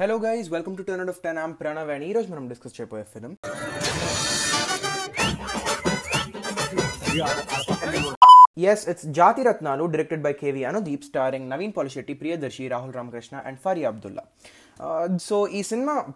Hello guys, welcome to Ten Out of 10. I'm Pranav and today we're going to discuss about film. Yes, it's Jati Ratnalu, directed by K.V. Anudeep, starring Naveen Polishetty, Priyadarshi, Rahul Ramakrishna and Faria Abdullah. Uh, so, this cinema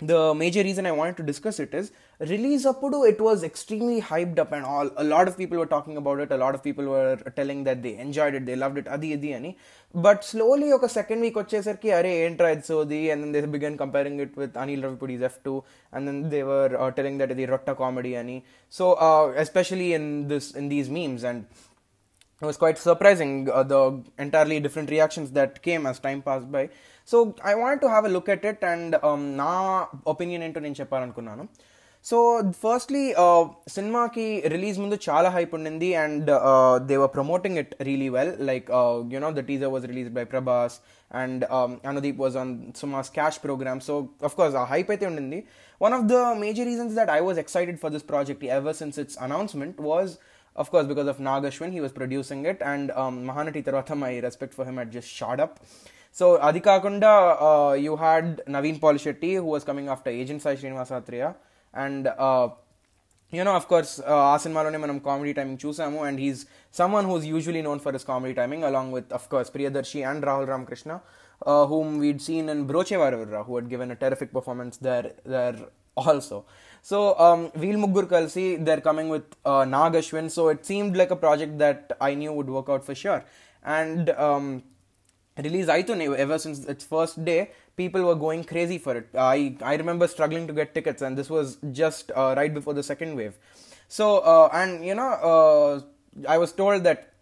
the major reason I wanted to discuss it is release appudu it was extremely hyped up and all a lot of people were talking about it a lot of people were telling that they enjoyed it they loved it adi adi ani but slowly ఒక second week వచ్చేసరికి అరే ఏంట్రా ఇది సోది and then they began comparing it with Anil రవిపూడి's F2 and then they were uh, telling that ఇది రొట్ట comedy అని so uh, especially in this in these memes and it was quite surprising uh, the entirely different reactions that came as time passed by so I want to have a look at it and నా opinion ఏంటో నేను చెప్పాలనుకున్నాను so firstly సినిమాకి release ముందు చాలా hype ఉండింది and they were promoting it really well like you know the teaser was release by Prabhas and Anudeep was on సుమాస్ cash programme so of course ఆ hype అయితే ఉండింది one of the major reasons that I was excited for this project ever since it's announcement was of course because of Nag Ashwin he was producing it and um, Mahanati tarvata my respect for him had just shot up. So Adhikakunda uh, you had Naveen Polishetty who was coming after Agent Sai Srinivasa and uh, you know, of course, uh, Asin Malone manam comedy timing chusamu, and he's someone who's usually known for his comedy timing, along with, of course, Priyadarshi and Rahul Ramakrishna, uh, whom we'd seen in Brochevarevarura, who had given a terrific performance there, there also. So um, Veer Muggur Kalsi, they're coming with uh, so it seemed like a project that I knew would work out for sure. And um, release aitune ever since its first day people were going crazy for it i i remember struggling to get tickets and this was just uh, right before the second wave so uh, and you know uh, i was told that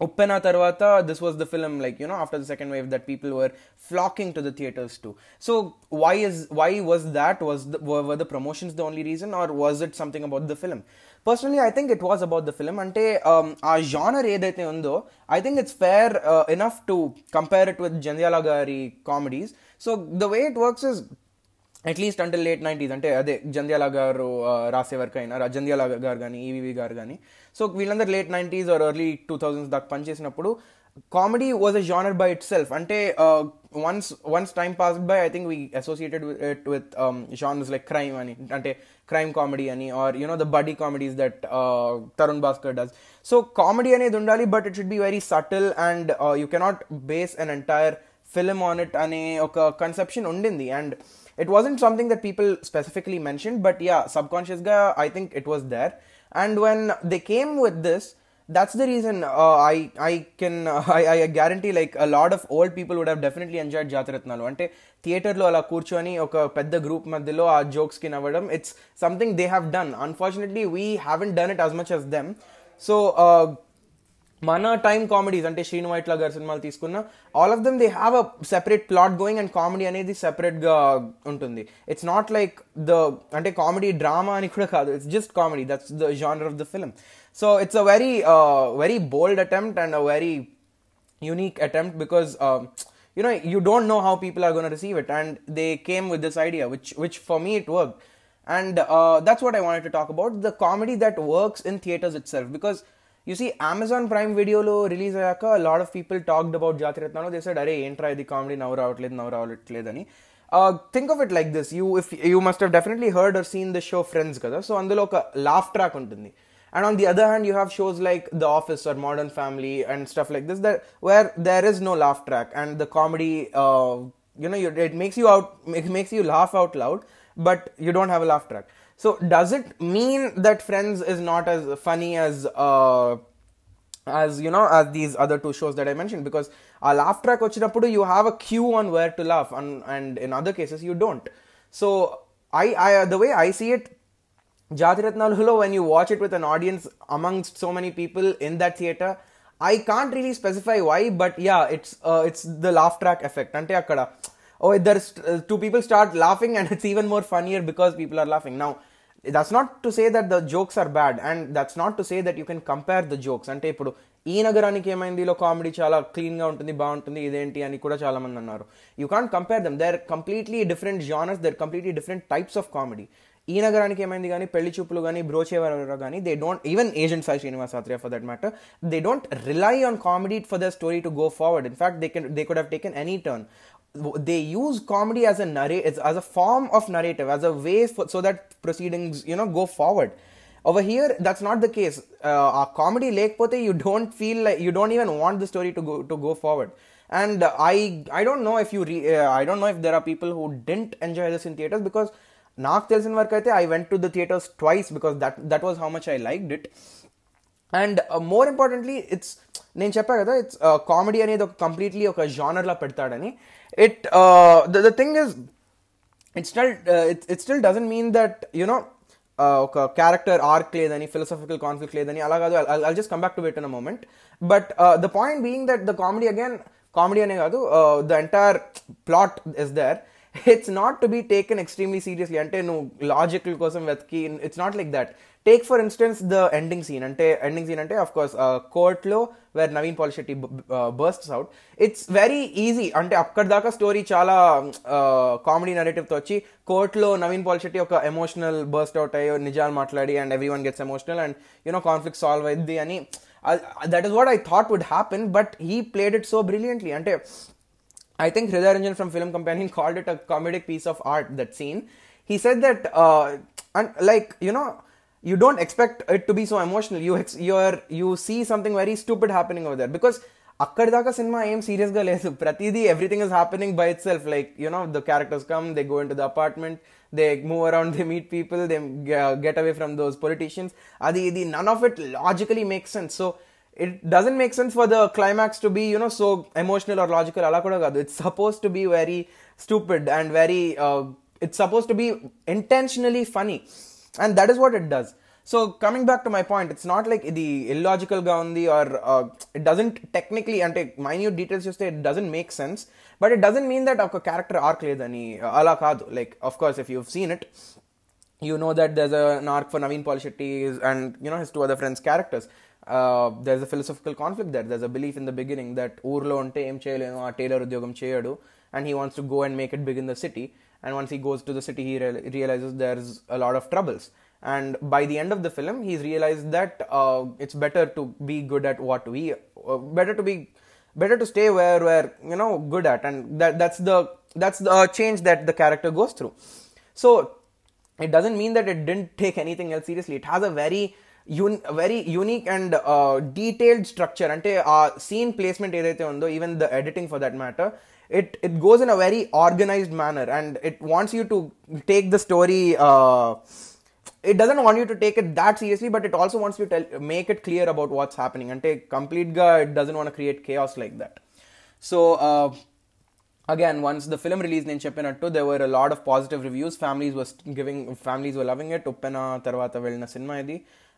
Uppena Tarvata, this was the film, like, you know, after the second wave that people were flocking to the theaters to. So why is why was that? Was the, were, were the promotions the only reason or was it something about the film? Personally, I think it was about the film. అంటే ఆ genre ఏదైతే ఉందో I think it's fair uh, enough to compare it with Jandhyala గారి comedies. So the way it works is at least అంటే late nineties అంటే అదే జంధ్యాల గారు రాసే వరకు అయినా జంధ్యాల గారు కానీ ఈవీవి గారు కానీ సో వీళ్ళందరూ late nineties or early two thousands దాకా పనిచేసినప్పుడు comedy was a genre by itself అంటే once once time passed by I think we associated it with genres like crime అని అంటే క్రైమ్ కామెడీ అని or you know the buddy comedies that Tarun Bhaskar does so comedy అనేది ఉండాలి but it should be very subtle and you cannot base an entire film on it అనే ఒక conception ఉండింది. And it wasn't something that people specifically mentioned but yeah subconscious ga i think it was there and when they came with this that's the reason uh, i i can uh, I, I guarantee like a lot of old people would have definitely enjoyed Jathi Ratnalu అంటే థియేటర్లో అలా కూర్చొని ఒక పెద్ద group మధ్యలో ఆ జోక్స్కి నవ్వడం it's something they have done unfortunately we haven't done it as much us them so మన టైమ్ కామెడీస్ అంటే శ్రీను వైట్ల గారి సినిమాలు తీసుకున్న all of them they have a separate plot going and comedy అనేది సెపరేట్గా ఉంటుంది ఇట్స్ నాట్ లైక్ ద అంటే comedy drama అని కూడా కాదు it's just comedy that's the genre of the film so it's a very very bold attempt and a very unique attempt because you know you don't know how people are going to receive it and they came with this idea which which for me it worked and uh, that's what i wanted to talk about the comedy that works in theaters itself because you see amazon prime video లో release అయ్యాక lot of people talked about Jathiratnalu they said అరే ఏంట్రా ఇది comedy నవ్వు రావట్లేదు నవ్వు రావట్లేదని think of it like this you if you must have definitely heard or seen the show Friends కదా సో అందులో ఒక లాఫ్ ట్రాక్ ఉంటుంది and on the other hand you have shows like the office or modern family and stuff like this that where there is no laugh track and the comedy uh, you know you, it makes you out it makes you laugh out loud but you don't have a laugh track so does it mean that Friends is not as funny as uh, as you know as these other two shows that I mentioned? Because a laugh track vachinappudu you have a cue on where to laugh, and, and in other cases you don't. So I, I the way I see it, Jatiratnalulo, when you watch it with an audience amongst so many people in that theater, I can't really specify why, but yeah, it's uh, it's the laugh track effect. Ante akkada. Oh, there's uh, two people start laughing and it's even more funnier because people are laughing. Now, that's not to say that the jokes are bad and that's not to say that you can compare the jokes అంటే ఇప్పుడు ఈ నగరానికి ఏమైందిలో comedy చాలా క్లీన్గా ఉంటుంది బాగుంటుంది ఇదేంటి అని కూడా చాలా మంది అన్నారు. You can't compare them they're completely different genres they're completely different types of comedy Ee Nagaraniki Emaindi కానీ పెళ్ళి చూపులు కానీ బ్రోచేవర కానీ they don't even agent Sai Srinivasa Athreya for that matter they don't rely on comedy for the story to go forward in fact they can they could have taken any turn they use comedy as a narrate as a form of narrative as a way for, so that proceedings you know go forward over here that's not the case uh, a comedy lekpote you don't feel like you don't even want the story to go to go forward and uh, i i don't know if you re, uh, i don't know if there are people who didn't enjoy this in theaters because నాకు తెలిసిన వరకు అయితే I went to the theatres twice because that that was how much I liked it and more importantly it's నేను చెప్పా కదా it's comedy అనేది ఒక completely ఒక జానర్లా పెడతాడని it the thing is it still it still doesn't mean that you know ఒక character arc లేదని ఫిలసాఫికల్ కాన్ఫ్లిక్ట్ లేదని అలా కాదు I just come back to it in a moment but the point being that the comedy again comedy అనే కాదు the entire plot is there it's not to be taken extremely seriously అంటే నువ్వు logical కోసం వెతికి it's not like that take for instance the ending scene అంటే ending scene అంటే of course కోర్ట్లో where Naveen Polishetty bursts out it's very easy అంటే అక్కడ దాకా story చాలా కామెడీ నెరేటివ్తో వచ్చి కోర్ట్లో నవీన్ పాలిశెట్టి ఒక ఎమోషనల్ బర్స్ట్ అవుట్ అయ్యో నిజాలు మాట్లాడి and everyone gets emotional and you know conflict solve అయింది అని. That is what I thought would happen but he played it so brilliantly అంటే I think Hriday Ranjan from Film Companion called it a comedic piece of art, that scene. He said that, uh, and like, you know, you don't expect it to be so emotional. You ex- you're, you see something very stupid happening over there because అక్కడి దాకా cinema ఏం సీరియస్గా లేదు ప్రతిదీ everything is happening by it self like you know the characters come they go in to the apartment they move around they meet people they get away from those politicians అది ఇది none of it logically make sense so it doesn't make sense for the climax to be you know so emotional or logical. Ala kuda it's supposed to be very stupid and very uh, it's supposed to be intentionally funny. And that is what it does. So coming back to my point it's not like the illogical ga undi or uh, it doesn't technically ante minute details just say it doesn't make sense but it doesn't mean that ఒక character arc kaadu like of course if you've seen it you know that there's a, an arc for Naveen Polishetty and you know his two other friends' characters. Uh, there's a philosophical conflict there. There's a belief in the beginning that ఊర్లో ఉంటే ఏం చేయలేము ఆ tailor ఉద్యోగం చేయడు and he wants to go and make it big in the city. And once he goes to the city, he real- realizes there's a lot of troubles. And by the end of the film, he's realized that uh, it's better to be good at what we, uh, better to be, better to stay where we're you know good at, and that that's the that's the change that the character goes through. So it doesn't mean that it didn't take anything else seriously. It has a very un- very unique and uh, detailed structure. అంటే ఆ scene placement ఏదైతే ఉందో even the editing for that matter it it goes in a very organised manner and it wants you to take the story it doesn't want you to take it that seriously, but it also wants you to tell, make it clear about what's happening. And take complete ga, it doesn't want to create chaos like that. So uh, again, once the film released in Cheppinattu, there were a lot of positive reviews. Families was giving, families were loving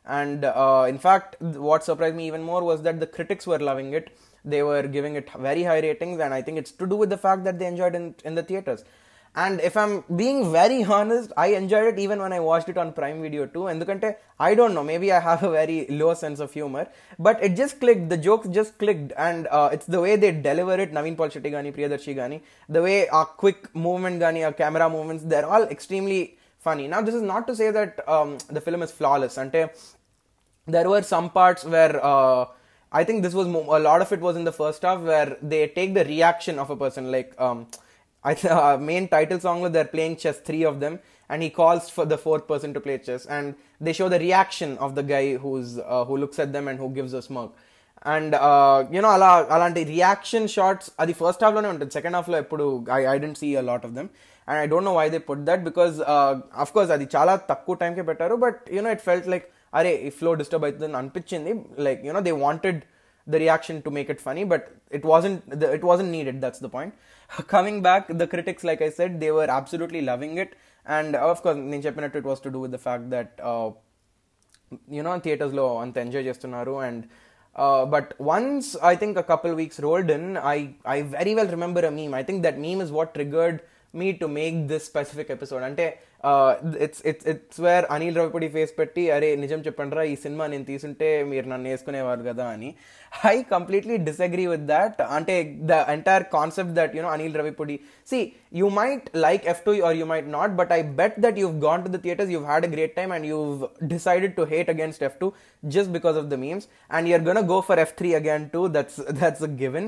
and uh, in fact what surprised me even more was that the critics were loving it. They were giving it very high ratings and i think it's to do with the fact that they enjoyed it in the theaters. And if i'm being very honest i enjoyed it even when i watched it on prime video too. And the content i don't know. Maybe i have a very low sense of humor. But it just clicked. The jokes just clicked. And uh, it's the way they deliver it. Naveen Polishetty gani priyadarshi gani the way a quick movement gani or camera movements they're all extremely funny. Now, this is not to say that um, the film is flawless. Ante there were some parts where uh, I think this was mo- a lot of it was in the first half where they take the reaction of a person like um, I th- uh, main title song they're playing chess three of them and he calls for the fourth person to play chess and they show the reaction of the guy who's uh, who looks at them and who gives a smirk and you know అలా అలాంటి reaction shorts అది first హాఫ్లోనే ఉంటుంది second హాఫ్లో ఎప్పుడు I I dent see a lot of them and I don't know why they put that because of course అది చాలా తక్కువ టైంకే పెట్టారు but you know it felt like అరే ఈ ఫ్లో డిస్టర్బ్ అవుతుందని అనిపించింది like you know they wanted the reaction to make it funny, but it wasn't the, it wasn't needed. That's the point. Coming back, the critics, like I said, they were absolutely loving it, and of course, నేను చెప్పినట్టు it was to do with the fact that uh, you know theaters లో అంత enjoy చేస్తున్నారు and but once I think a couple weeks rolled in I I very well remember a meme I think that meme is what triggered me to make this specific episode అంటే it's it's it's where Anil Ravipudi face పెట్టి అరే నిజం చెప్పండిరా ఈ cinema నేను తీసుంటే మీరు నన్ను వేసుకునేవారు కదా అని I completely disagree with that అంటే the entire concept that you know Anil Ravipudi C you might like F two are you might not but I bet that you've gone to the theaters, you've had a great time, and you've decided to hate against F2 just because of the memes, and you're gonna go for F3 again too. That's that's a given.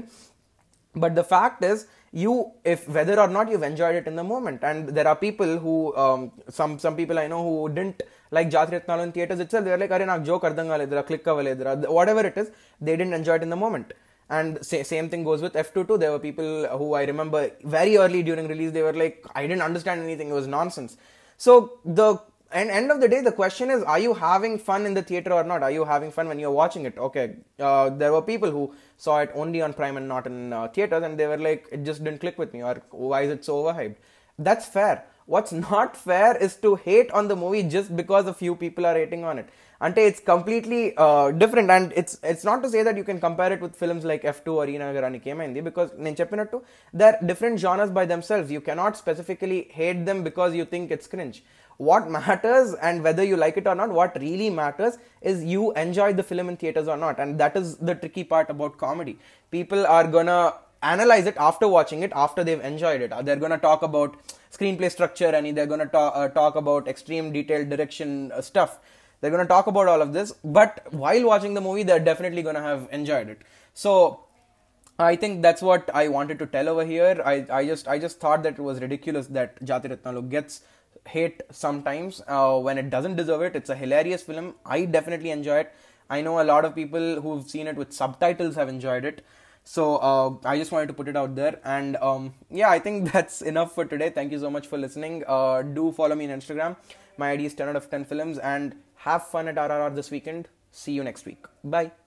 But the fact is, you if whether or not you've enjoyed it in the moment and there are people who um, some some people i know who didn't like jatratnal in theaters itself They're like are na joke ardanga ledra click avaledra whatever it is they didn't enjoy it in the moment and same thing goes with F22. There were people who I remember very early during release, they were like, I didn't understand anything, it was nonsense. So the and end of the day the question is are you having fun in the theater or not? Are you having fun when you're watching it? Okay uh, there were people who saw it only on prime and not in uh, theaters and they were like it just didn't click with me or why is it so overhyped? That's fair. What's not fair is to hate on the movie just because a few people are hating on it. Ante it's completely uh, different and it's it's not to say that you can compare it with films like F2 or Ee Nagaraniki Emaindi because నేను చెప్పినట్టు they're different genres by themselves. You cannot specifically hate them because you think it's cringe what matters and whether you like it or not what really matters is you enjoy the film in theaters or not. And that is the tricky part about comedy. People are gonna analyze it after watching it after they've enjoyed it. They're gonna talk about screenplay structure and they're gonna uh, talk about extreme detailed direction uh, stuff. They're gonna talk about all of this but while watching the movie they're definitely gonna have enjoyed it. So I think that's what I wanted to tell over here. I, I just I just thought that it was ridiculous that Jati Ratnalu gets hate sometimes uh, when it doesn't deserve it. It's a hilarious film. I definitely enjoy it. I know a lot of people who've seen it with subtitles have enjoyed it. So uh, I just wanted to put it out there. And um, yeah, I think that's enough for today. Thank you so much for listening. Uh, do follow me on Instagram. My ID is 10 out of 10 films. And have fun at RRR this weekend. See you next week. Bye.